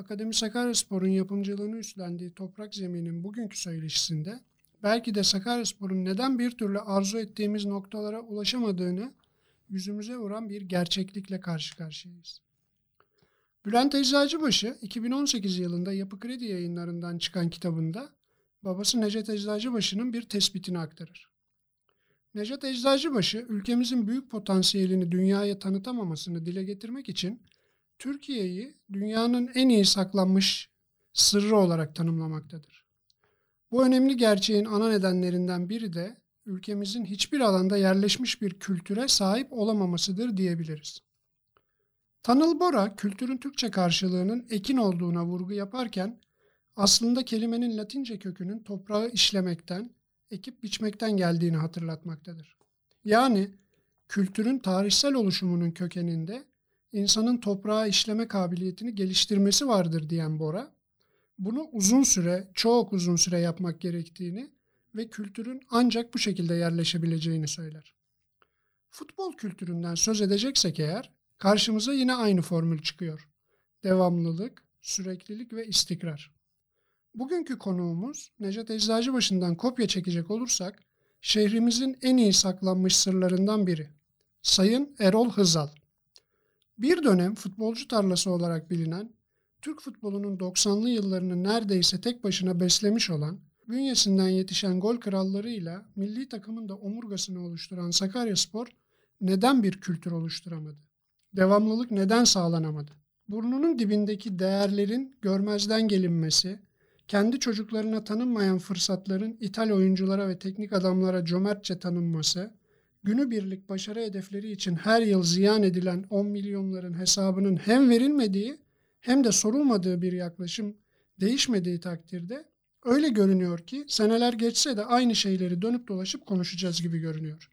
Akademi Sakaryaspor'un yapımcılığını üstlendiği Toprak Zemin'in bugünkü söyleşisinde belki de Sakaryaspor'un neden bir türlü arzu ettiğimiz noktalara ulaşamadığını yüzümüze vuran bir gerçeklikle karşı karşıyayız. Bülent Eczacıbaşı 2018 yılında Yapı Kredi yayınlarından çıkan kitabında babası Necdet Eczacıbaşı'nın bir tespitini aktarır. Necdet Eczacıbaşı ülkemizin büyük potansiyelini dünyaya tanıtamamasını dile getirmek için Türkiye'yi dünyanın en iyi saklanmış sırrı olarak tanımlamaktadır. Bu önemli gerçeğin ana nedenlerinden biri de ülkemizin hiçbir alanda yerleşmiş bir kültüre sahip olamamasıdır diyebiliriz. Tanıl Bora kültürün Türkçe karşılığının ekin olduğuna vurgu yaparken aslında kelimenin Latince kökünün toprağı işlemekten, ekip biçmekten geldiğini hatırlatmaktadır. Yani kültürün tarihsel oluşumunun kökeninde insanın toprağı işleme kabiliyetini geliştirmesi vardır diyen Bora, bunu uzun süre, çok uzun süre yapmak gerektiğini ve kültürün ancak bu şekilde yerleşebileceğini söyler. Futbol kültüründen söz edeceksek eğer, karşımıza yine aynı formül çıkıyor. Devamlılık, süreklilik ve istikrar. Bugünkü konuğumuz Necdet Eczacıbaşı'ndan kopya çekecek olursak, şehrimizin en iyi saklanmış sırlarından biri. Sayın Erol Hızal. Bir dönem futbolcu tarlası olarak bilinen, Türk futbolunun 90'lı yıllarını neredeyse tek başına beslemiş olan, bünyesinden yetişen gol krallarıyla milli takımın da omurgasını oluşturan Sakaryaspor neden bir kültür oluşturamadı? Devamlılık neden sağlanamadı? Burnunun dibindeki değerlerin görmezden gelinmesi, kendi çocuklarına tanınmayan fırsatların ithal oyunculara ve teknik adamlara cömertçe tanınması, günübirlik başarı hedefleri için her yıl ziyan edilen 10 milyonların hesabının hem verilmediği hem de sorulmadığı bir yaklaşım değişmediği takdirde öyle görünüyor ki seneler geçse de aynı şeyleri dönüp dolaşıp konuşacağız gibi görünüyor.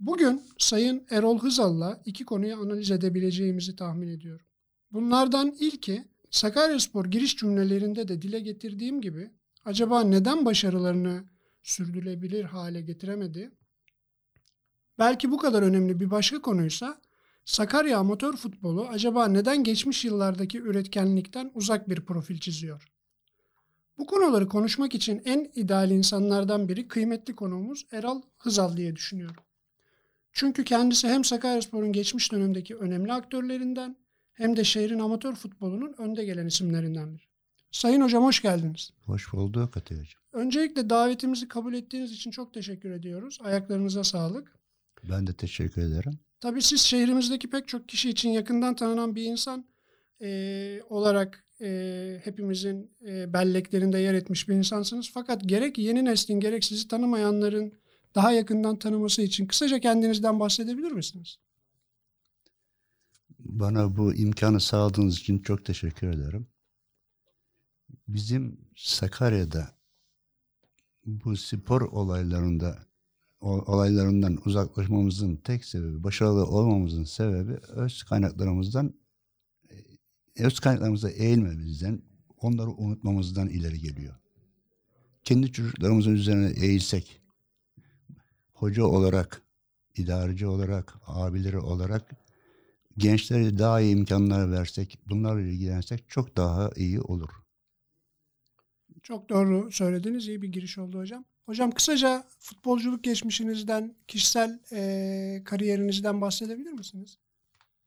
Bugün Sayın Erol Hızal'la iki konuyu analiz edebileceğimizi tahmin ediyorum. Bunlardan ilki Sakaryaspor giriş cümlelerinde de dile getirdiğim gibi acaba neden başarılarını sürdürülebilir hale getiremedi? Belki bu kadar önemli bir başka konuysa Sakarya amatör futbolu acaba neden geçmiş yıllardaki üretkenlikten uzak bir profil çiziyor? Bu konuları konuşmak için en ideal insanlardan biri kıymetli konuğumuz Eral Hızal diye düşünüyorum. Çünkü kendisi hem Sakaryaspor'un geçmiş dönemdeki önemli aktörlerinden hem de şehrin amatör futbolunun önde gelen isimlerinden biri. Sayın Hocam hoş geldiniz. Hoş bulduk Atilla'cığım. Öncelikle davetimizi kabul ettiğiniz için çok teşekkür ediyoruz. Ayaklarınıza sağlık. Ben de teşekkür ederim. Tabii siz şehrimizdeki pek çok kişi için yakından tanınan bir insan e, olarak e, hepimizin e, belleklerinde yer etmiş bir insansınız. Fakat gerek yeni neslin gerek sizi tanımayanların daha yakından tanıması için kısaca kendinizden bahsedebilir misiniz? Bana bu imkanı sağladığınız için çok teşekkür ederim. Bizim Sakarya'da bu spor olaylarında olaylarından uzaklaşmamızın tek sebebi, başarılı olmamızın sebebi öz kaynaklarımızdan öz kaynaklarımıza eğilmemizden, onları unutmamızdan ileri geliyor. Kendi çocuklarımızın üzerine eğilsek, hoca olarak, idareci olarak, abileri olarak gençlere daha iyi imkanlar versek, bunlarla ilgilensek çok daha iyi olur. Çok doğru söylediniz. İyi bir giriş oldu hocam. Hocam kısaca futbolculuk geçmişinizden, kişisel e, kariyerinizden bahsedebilir misiniz?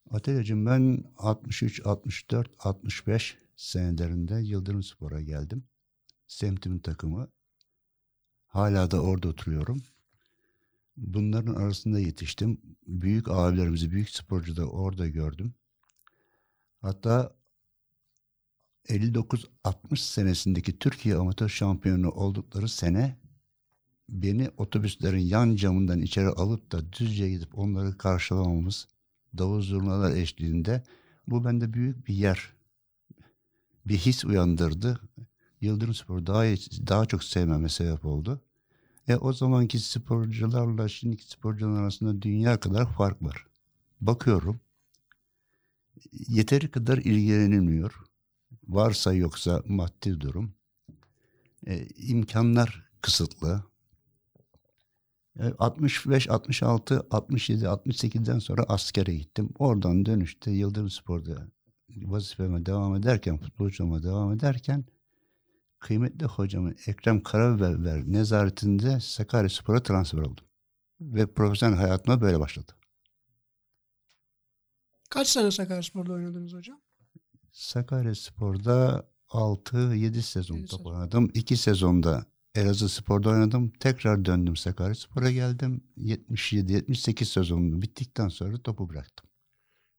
Atilla'cığım ben 63, 64, 65 senelerinde Yıldırım Spor'a geldim. Semtimin takımı. Hala da orada oturuyorum. Bunların arasında yetiştim. Büyük abilerimizi, büyük sporcu da orada gördüm. Hatta 59-60 senesindeki Türkiye amatör şampiyonu oldukları sene beni otobüslerin yan camından içeri alıp da düzce gidip onları karşılamamız davul zurnalar eşliğinde bu bende büyük bir yer bir his uyandırdı. Yıldırım Spor daha daha çok sevmeme sebep oldu. E o zamanki sporcularla şimdiki sporcular arasında dünya kadar fark var. Bakıyorum yeteri kadar ilgilenilmiyor. Varsa yoksa maddi durum. E, imkanlar kısıtlı. 65, 66, 67, 68'den sonra askere gittim. Oradan dönüşte Yıldırım Spor'da vazifeme devam ederken, futbolculuğuma devam ederken kıymetli hocamın Ekrem Karabiber nezaretinde Sakaryaspor'a transfer oldum. Ve profesyonel hayatıma böyle başladı. Kaç sene Sakaryaspor'da oynadınız hocam? Sakaryaspor'da 6-7 sezon top oynadım. 2 sezonda Elazığ Spor'da oynadım. Tekrar döndüm Sakaryaspor'a geldim. 77-78 sezonunu bittikten sonra topu bıraktım.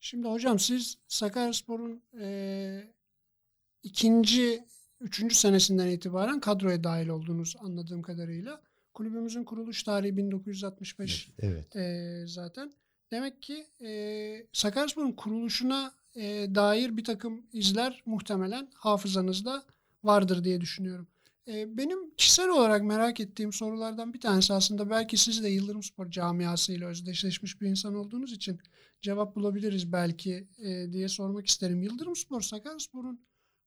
Şimdi hocam siz Sakaryaspor'un eee ikinci, üçüncü senesinden itibaren kadroya dahil oldunuz anladığım kadarıyla. Kulübümüzün kuruluş tarihi 1965 Evet. eee, zaten. Demek ki eee Sakaryaspor'un kuruluşuna eee, dair bir takım izler muhtemelen hafızanızda vardır diye düşünüyorum. Eee, benim kişisel olarak merak ettiğim sorulardan bir tanesi aslında belki siz de Yıldırımspor camiasıyla özdeşleşmiş bir insan olduğunuz için cevap bulabiliriz belki eee, diye sormak isterim. Yıldırımspor Sakaryaspor'un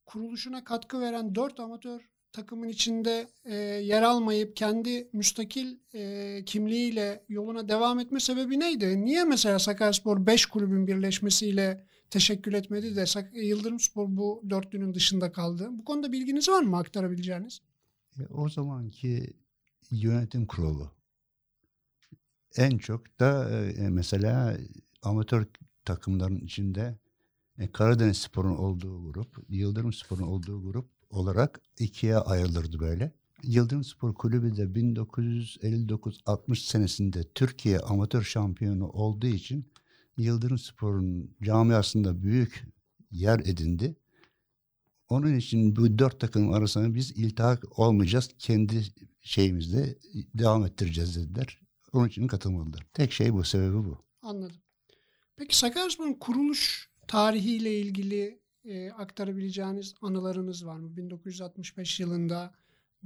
kuruluşuna katkı veren dört amatör takımın içinde eee, yer almayıp kendi müstakil eee, kimliğiyle yoluna devam etme sebebi neydi? Niye mesela Sakaryaspor 5 kulübün birleşmesiyle teşekkül etmedi de Sak- Yıldırımspor bu dörtlünün dışında kaldı? Bu konuda bilginiz var mı aktarabileceğiniz? E, o zamanki yönetim kurulu en çok da e, mesela amatör takımların içinde e, Karadeniz Spor'un olduğu grup, Yıldırım Spor'un olduğu grup olarak ikiye ayrılırdı böyle. Yıldırım Spor Kulübü de 1959-60 senesinde Türkiye amatör şampiyonu olduğu için Yıldırım Spor'un camiasında büyük yer edindi. Onun için bu dört takım arasında biz iltihak olmayacağız. Kendi şeyimizde devam ettireceğiz dediler. Onun için katılmadılar. Tek şey bu, sebebi bu. Anladım. Peki Sakaryaspor'un kuruluş tarihiyle ilgili e, aktarabileceğiniz anılarınız var mı? 1965 yılında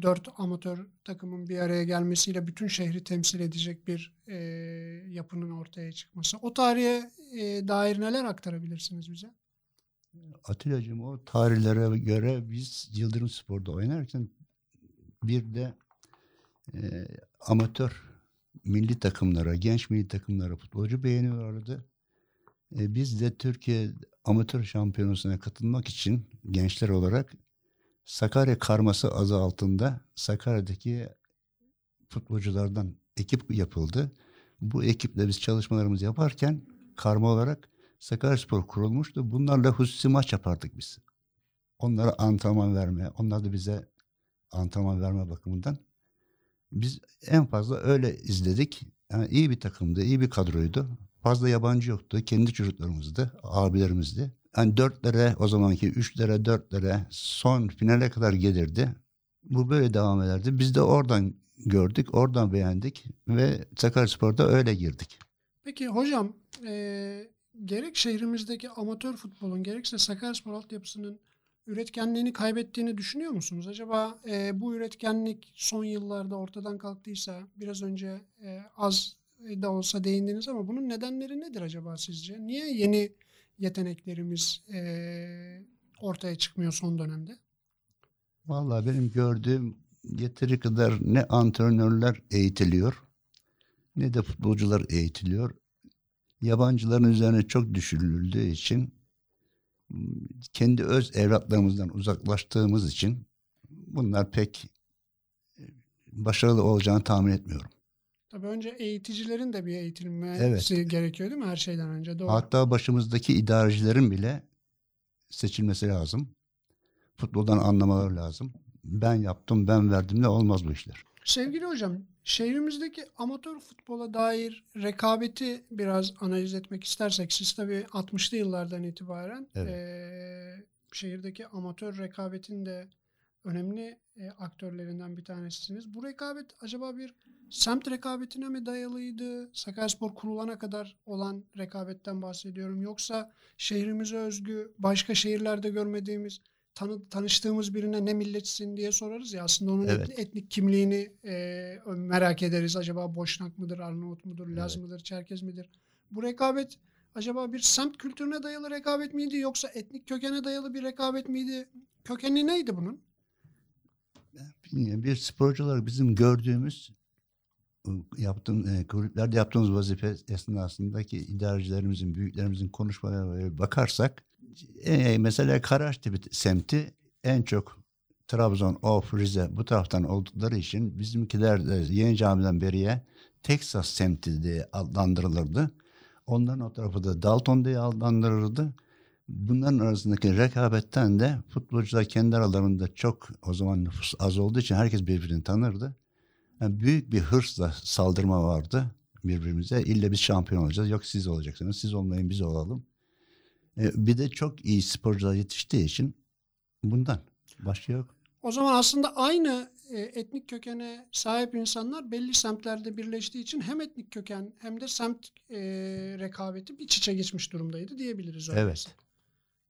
dört amatör takımın bir araya gelmesiyle bütün şehri temsil edecek bir e, yapının ortaya çıkması. O tarihe e, dair neler aktarabilirsiniz bize? Atilla'cığım o tarihlere göre biz Yıldırım Spor'da oynarken bir de e, amatör milli takımlara, genç milli takımlara futbolcu beğeniyorlardı. E, biz de Türkiye amatör şampiyonasına katılmak için gençler olarak Sakarya karması adı altında Sakarya'daki futbolculardan ekip yapıldı. Bu ekiple biz çalışmalarımızı yaparken karma olarak Sakaryaspor kurulmuştu. Bunlarla hususi maç yapardık biz. Onlara antrenman verme, onlar da bize antrenman verme bakımından. Biz en fazla öyle izledik. Yani iyi bir takımdı, iyi bir kadroydu. Fazla yabancı yoktu. Kendi çocuklarımızdı, abilerimizdi. Yani dörtlere, o zamanki üçlere, dörtlere son finale kadar gelirdi. Bu böyle devam ederdi. Biz de oradan gördük, oradan beğendik ve Sakaryaspor'da öyle girdik. Peki hocam e, gerek şehrimizdeki amatör futbolun gerekse Sakaryaspor altyapısının üretkenliğini kaybettiğini düşünüyor musunuz? Acaba e, bu üretkenlik son yıllarda ortadan kalktıysa biraz önce e, az da olsa değindiniz ama bunun nedenleri nedir acaba sizce? Niye yeni yeteneklerimiz e, ortaya çıkmıyor son dönemde? Vallahi benim gördüğüm yeteri kadar ne antrenörler eğitiliyor ne de futbolcular eğitiliyor. Yabancıların üzerine çok düşürüldüğü için kendi öz evlatlarımızdan uzaklaştığımız için bunlar pek başarılı olacağını tahmin etmiyorum. Tabii önce eğiticilerin de bir eğitilmesi Evet. gerekiyor değil mi her şeyden önce? Doğru. Hatta başımızdaki idarecilerin bile seçilmesi lazım. Futboldan anlamaları lazım. Ben yaptım, ben verdimle olmaz bu işler. Sevgili hocam, şehrimizdeki amatör futbola dair rekabeti biraz analiz etmek istersek, siz tabii 60'lı yıllardan itibaren Evet. eee, şehirdeki amatör rekabetin de önemli e, aktörlerinden bir tanesiniz. Bu rekabet acaba bir semt rekabetine mi dayalıydı? Sakaryaspor kurulana kadar olan rekabetten bahsediyorum. Yoksa şehrimize özgü, başka şehirlerde görmediğimiz tanı, tanıştığımız birine ne milletsin diye sorarız ya aslında onun Evet. etni- etnik kimliğini e, merak ederiz. Acaba Boşnak mıdır, Arnavut mudur, Laz Evet. mıdır, Çerkez midir? Bu rekabet acaba bir semt kültürüne dayalı rekabet miydi yoksa etnik kökene dayalı bir rekabet miydi? Kökeni neydi bunun? Bir sporcu olarak bizim gördüğümüz yaptığım e, kulüplerde yaptığımız vazife esnasındaki idarecilerimizin, büyüklerimizin konuşmalarına bakarsak e, mesela Karaçtepe semti en çok Trabzon, Of, Rize bu taraftan oldukları için bizimkiler de Yeni Cami'den beriye Texas semti diye adlandırılırdı. Onların o tarafı da Dalton diye adlandırılırdı. Bunların arasındaki rekabetten de futbolcular kendi aralarında çok o zaman nüfus az olduğu için herkes birbirini tanırdı. Yani büyük bir hırsla saldırma vardı birbirimize. İlle biz şampiyon olacağız. Yok siz olacaksınız. Siz olmayın biz olalım. E, bir de çok iyi sporcular yetiştiği için bundan. Başka yok. O zaman aslında aynı e, etnik kökene sahip insanlar belli semtlerde birleştiği için hem etnik köken hem de semt e, rekabeti bir çiçe geçmiş durumdaydı diyebiliriz. öyleyse. Evet.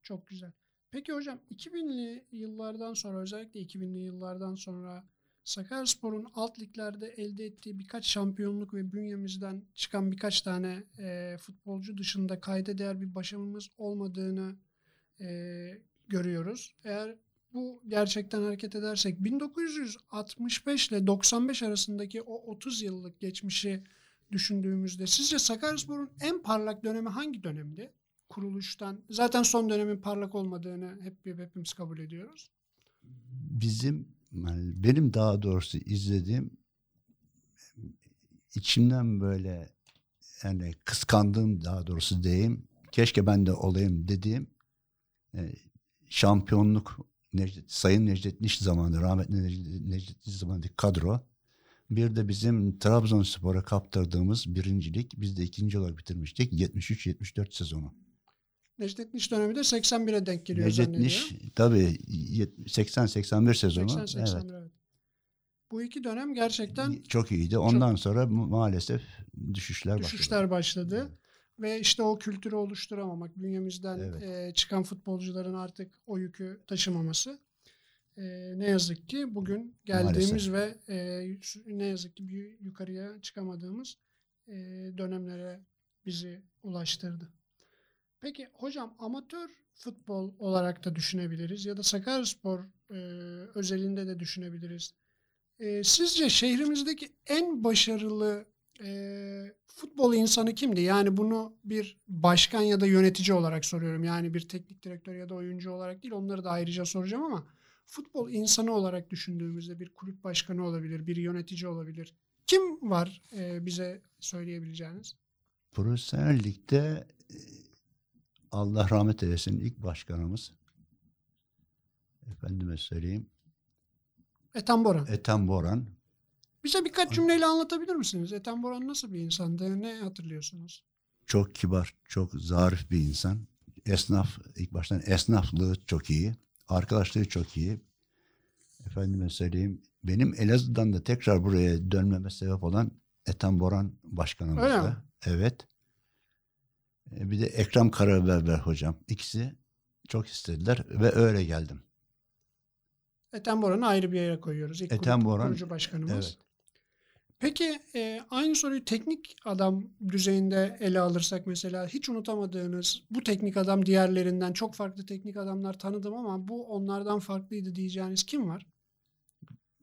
Çok güzel. Peki hocam 2000'li yıllardan sonra özellikle 2000'li yıllardan sonra Sakaryaspor'un alt liglerde elde ettiği birkaç şampiyonluk ve bünyemizden çıkan birkaç tane e, futbolcu dışında kayda değer bir başarımız olmadığını e, görüyoruz. Eğer bu gerçekten hareket edersek 1965 ile 95 arasındaki o 30 yıllık geçmişi düşündüğümüzde sizce Sakaryaspor'un en parlak dönemi hangi dönemdi? Kuruluştan zaten son dönemin parlak olmadığını hep hepimiz kabul ediyoruz. Bizim benim daha doğrusu izlediğim içimden böyle yani kıskandığım daha doğrusu diyeyim keşke ben de olayım dediğim e, şampiyonluk Necdet, Sayın Necdet Niş zamanı rahmetli Necdet, Niş zamanındaki kadro bir de bizim Trabzonspor'a kaptırdığımız birincilik biz de ikinci olarak bitirmiştik 73-74 sezonu. Necdet Niş dönemi de 81'e denk geliyor Necdet. Niş tabii 80-81 sezonu 80-81 evet, evet. Bu iki dönem gerçekten çok iyiydi. Ondan sonra ma- maalesef düşüşler başladı. düşüşler başladı. Ve işte o kültürü oluşturamamak, bünyemizden Evet. e, çıkan futbolcuların artık o yükü taşımaması. E, ne yazık ki bugün geldiğimiz Maalesef. ve e, ne yazık ki bir yukarıya çıkamadığımız e, dönemlere bizi ulaştırdı. Peki hocam amatör futbol olarak da düşünebiliriz ya da Sakaryaspor e, özelinde de düşünebiliriz. E, sizce şehrimizdeki en başarılı e, futbol insanı kimdi? Yani bunu bir başkan ya da yönetici olarak soruyorum. Yani bir teknik direktör ya da oyuncu olarak değil. Onları da ayrıca soracağım ama futbol insanı olarak düşündüğümüzde bir kulüp başkanı olabilir, bir yönetici olabilir. Kim var e, bize söyleyebileceğiniz? Profesyonel ligde e, Allah rahmet eylesin ilk başkanımız efendime söyleyeyim Ethan Boran. Ethem Boran Bize birkaç cümleyle anlatabilir misiniz? Ethan Boran nasıl bir insandı? Ne hatırlıyorsunuz? çok kibar, çok zarif bir insan. Esnaf, ilk baştan esnaflığı çok iyi. Arkadaşlığı çok iyi. Efendime söyleyeyim. Benim Elazığ'dan da tekrar buraya dönmeme sebep olan Ethem Boran başkanımızdı. Öyle mi? Evet. E, Bir de Ekrem Karaberber hocam. İkisi çok istediler ve öyle geldim. Ethem Boran'ı ayrı bir yere koyuyoruz. İlk Ethem Boran, kurucu başkanımız. evet. Peki e, aynı soruyu teknik adam düzeyinde ele alırsak mesela hiç unutamadığınız bu teknik adam diğerlerinden çok farklı teknik adamlar tanıdım ama bu onlardan farklıydı diyeceğiniz kim var?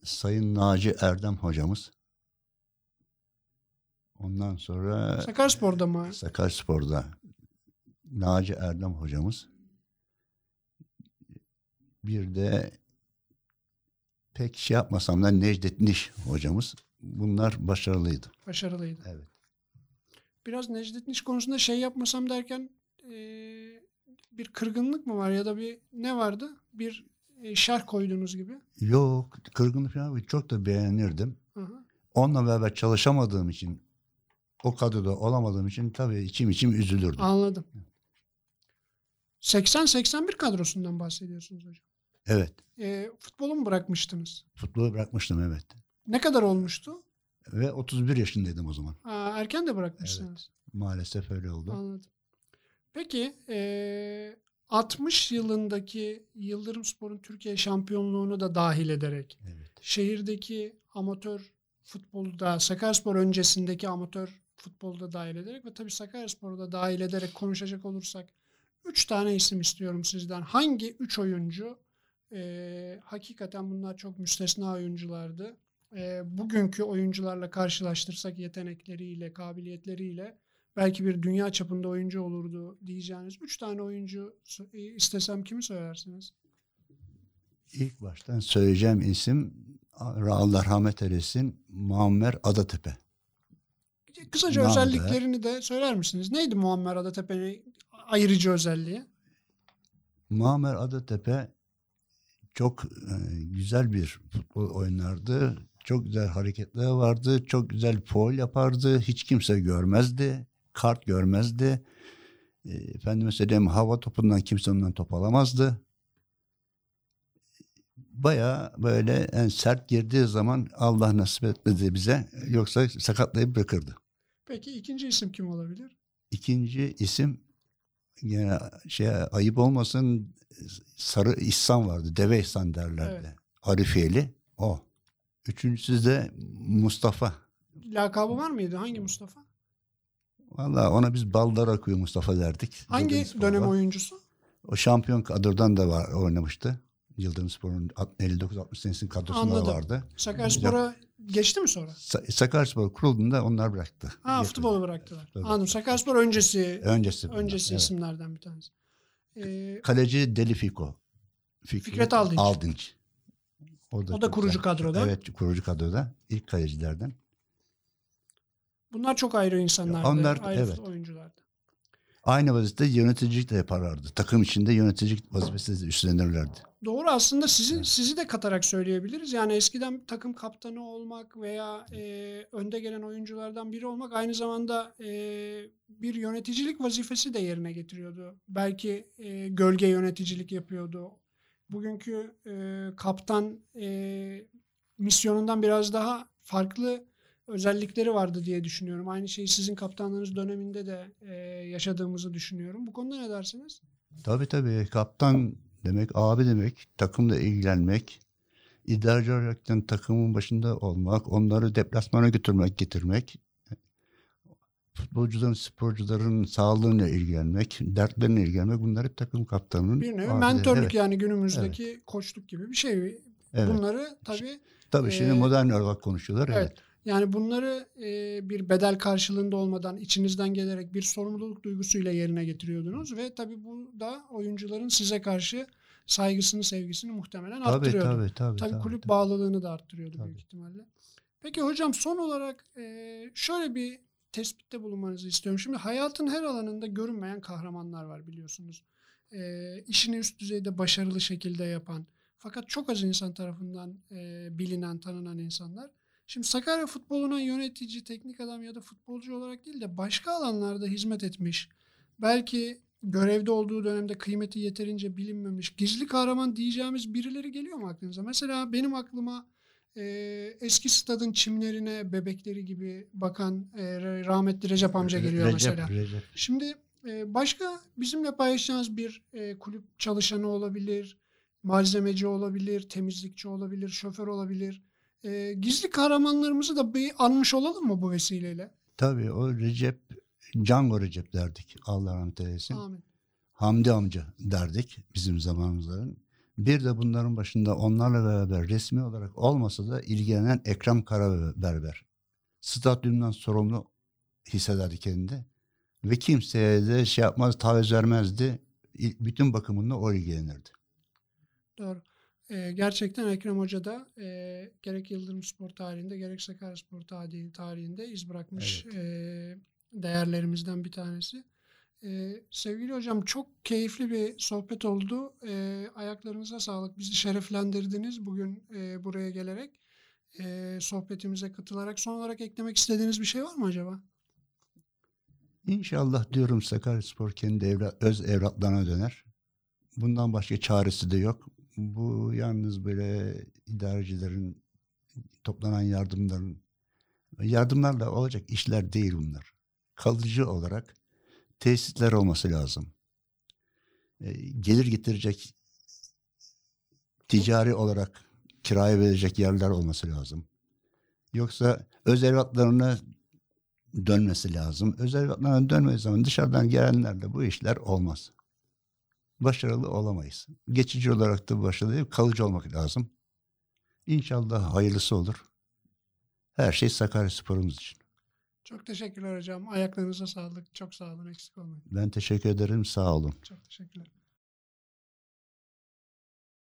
Sayın Naci Erdem hocamız. Ondan sonra Sakaryaspor'da mı? Sakaryaspor'da Naci Erdem hocamız. Bir de pek şey yapmasam da Necdet Niş hocamız. Bunlar başarılıydı. Başarılıydı. Evet. Biraz Necdet Niş konusunda şey yapmasam derken e, bir kırgınlık mı var ya da bir ne vardı? Bir e, şerh koyduğunuz gibi. Yok, kırgınlık falan çok da beğenirdim. Hı hı. Onunla beraber çalışamadığım için, o kadroda olamadığım için tabii içim içim üzülürdüm. Anladım. 80-81 kadrosundan bahsediyorsunuz hocam. Evet, E, futbolu mu bırakmıştınız? futbolu bırakmıştım evet. Ne kadar olmuştu? Ve 31 yaşındaydım o zaman. Aa, erken de bırakmışsınız. Maalesef öyle oldu. Anladım. Peki eee, 60 yılındaki Yıldırım Spor'un Türkiye şampiyonluğunu da dahil ederek Evet. şehirdeki amatör futbolu da Sakaryaspor öncesindeki amatör futbolu da dahil ederek ve tabii Sakaryaspor'u da dahil ederek konuşacak olursak 3 tane isim istiyorum sizden. Hangi 3 oyuncu eee, hakikaten bunlar çok müstesna oyunculardı. Eee, bugünkü oyuncularla karşılaştırsak yetenekleriyle, kabiliyetleriyle belki bir dünya çapında oyuncu olurdu diyeceğiniz 3 tane oyuncu e, istesem kimi söylersiniz? İlk baştan söyleyeceğim isim Allah rahmet eylesin Muammer Adatepe. Kısaca Namı özelliklerini de söyler misiniz? Neydi Muammer Adatepe'nin ayırıcı özelliği? Muammer Adatepe çok e, güzel bir futbol oynardı. Çok güzel hareketleri vardı. Çok güzel foul yapardı. Hiç kimse görmezdi. Kart görmezdi. E, efendime söyleyeyim hava topundan kimse ondan top alamazdı. Baya böyle en sert girdiği zaman Allah nasip etmedi bize. Yoksa sakatlayıp bırakırdı. Peki ikinci isim kim olabilir? İkinci isim yine şey ayıp olmasın Sarı İhsan vardı. Deve İhsan derlerdi. Evet. Arifiyeli o. Üçüncüsü de Mustafa. Lakabı var mıydı? Hangi Mustafa? Valla ona biz ballar akıyor Mustafa derdik. Hangi dönem oyuncusu? O şampiyon kadrodan da var, oynamıştı. Yıldırım Spor'un 59-60 senesinin kadrosunda Anladım. vardı. Sakaryaspor'a geçti mi sonra? Sa- Sakaryaspor kurulduğunda onlar bıraktı. Ha Getirdi. futbolu bıraktılar. Tabii. Anladım. Sakaryaspor öncesi Öncesi. bunlar, öncesi evet. isimlerden bir tanesi. Ee, Kaleci Deli Fiko. Fikret Aldınç. Aldınç. O da çok kurucu güzel. kadroda. Evet kurucu kadroda. ilk kalecilerden. bunlar çok ayrı insanlardı. Onlar, ayrı evet. oyunculardı. Aynı vaziyette yöneticilik de yaparlardı. Takım içinde yöneticilik vazifesi de üstlenirlerdi. Doğru aslında sizi sizi de katarak söyleyebiliriz. Yani eskiden takım kaptanı olmak veya e, önde gelen oyunculardan biri olmak aynı zamanda e, bir yöneticilik vazifesi de yerine getiriyordu. Belki e, gölge yöneticilik yapıyordu. Bugünkü e, kaptan e, misyonundan biraz daha farklı özellikleri vardı diye düşünüyorum. Aynı şeyi sizin kaptanlığınız döneminde de e, yaşadığımızı düşünüyorum. Bu konuda ne dersiniz? Tabii tabii kaptan demek, abi demek, takımla ilgilenmek, idareci olaraktan takımın başında olmak, onları deplasmana götürmek, getirmek, futbolcuların, sporcuların sağlığıyla ilgilenmek, dertlerine ilgilenmek bunlar hep takım kaptanının. Bir nevi mentörlük evet, yani günümüzdeki koçluk gibi bir şey. evet. Bunları tabii Tabii şimdi Ee, modern olarak konuşuyorlar. evet. Evet. Yani bunları e, bir bedel karşılığında olmadan içinizden gelerek bir sorumluluk duygusuyla yerine getiriyordunuz ve tabii bu da oyuncuların size karşı saygısını, sevgisini muhtemelen Tabii, arttırıyordu. tabii, tabii, Tabii tabii, kulüp tabii. bağlılığını da arttırıyordu Tabii. büyük ihtimalle. Peki hocam son olarak e, şöyle bir tespitte bulunmanızı istiyorum. Şimdi hayatın her alanında görünmeyen kahramanlar var biliyorsunuz. E, işini üst düzeyde başarılı şekilde yapan fakat çok az insan tarafından e, bilinen, tanınan insanlar. Şimdi Sakarya futboluna yönetici, teknik adam ya da futbolcu olarak değil de başka alanlarda hizmet etmiş. Belki görevde olduğu dönemde kıymeti yeterince bilinmemiş. Gizli kahraman diyeceğimiz birileri geliyor mu aklınıza? Mesela benim aklıma e, eski stadın çimlerine, bebekleri gibi bakan e, rahmetli Recep amca geliyor Recep, mesela. Recep. Şimdi e, başka bizimle paylaşacağınız bir e, kulüp çalışanı olabilir, malzemeci olabilir, temizlikçi olabilir, şoför olabilir. E, gizli kahramanlarımızı da bir anmış olalım mı bu vesileyle? Tabii o Recep, Django Recep derdik. Allah rahmet eylesin. Amin. Hamdi amca derdik bizim zamanımızların. Bir de bunların başında onlarla beraber resmi olarak olmasa da ilgilenen Ekrem Karaberber. Stadyumdan sorumlu hissederdi kendini. Ve kimseye de şey yapmaz, taviz vermezdi. Bütün bakımında o ilgilenirdi. Doğru. E, gerçekten Ekrem Hoca da e, gerek Yıldırım Spor tarihinde gerek Sakarya Spor tarihi- tarihinde iz bırakmış e, değerlerimizden bir tanesi. E, sevgili hocam çok keyifli bir sohbet oldu. E, ayaklarınıza sağlık. Bizi şereflendirdiniz bugün e, buraya gelerek. E, sohbetimize katılarak. Son olarak eklemek istediğiniz bir şey var mı acaba? İnşallah diyorum Sakaryaspor kendi evlat, öz evlatlarına döner. Bundan başka çaresi de yok. Bu yalnız böyle idarecilerin toplanan yardımların yardımlarla olacak işler değil bunlar. Kalıcı olarak tesisler olması lazım. E, gelir getirecek ticari olarak kiraya verecek yerler olması lazım. Yoksa öz evlatlarına dönmesi lazım. Özel evlatlarına dönmediği zaman dışarıdan gelenlerle bu işler olmaz. Başarılı olamayız. Geçici olarak da başarılı değil, kalıcı olmak lazım. İnşallah hayırlısı olur. Her şey Sakarya sporumuz için. Çok teşekkürler hocam. Ayaklarınıza sağlık. Çok sağ olun. Eksik olmayın. Ben teşekkür ederim. Sağ olun. Çok teşekkürler.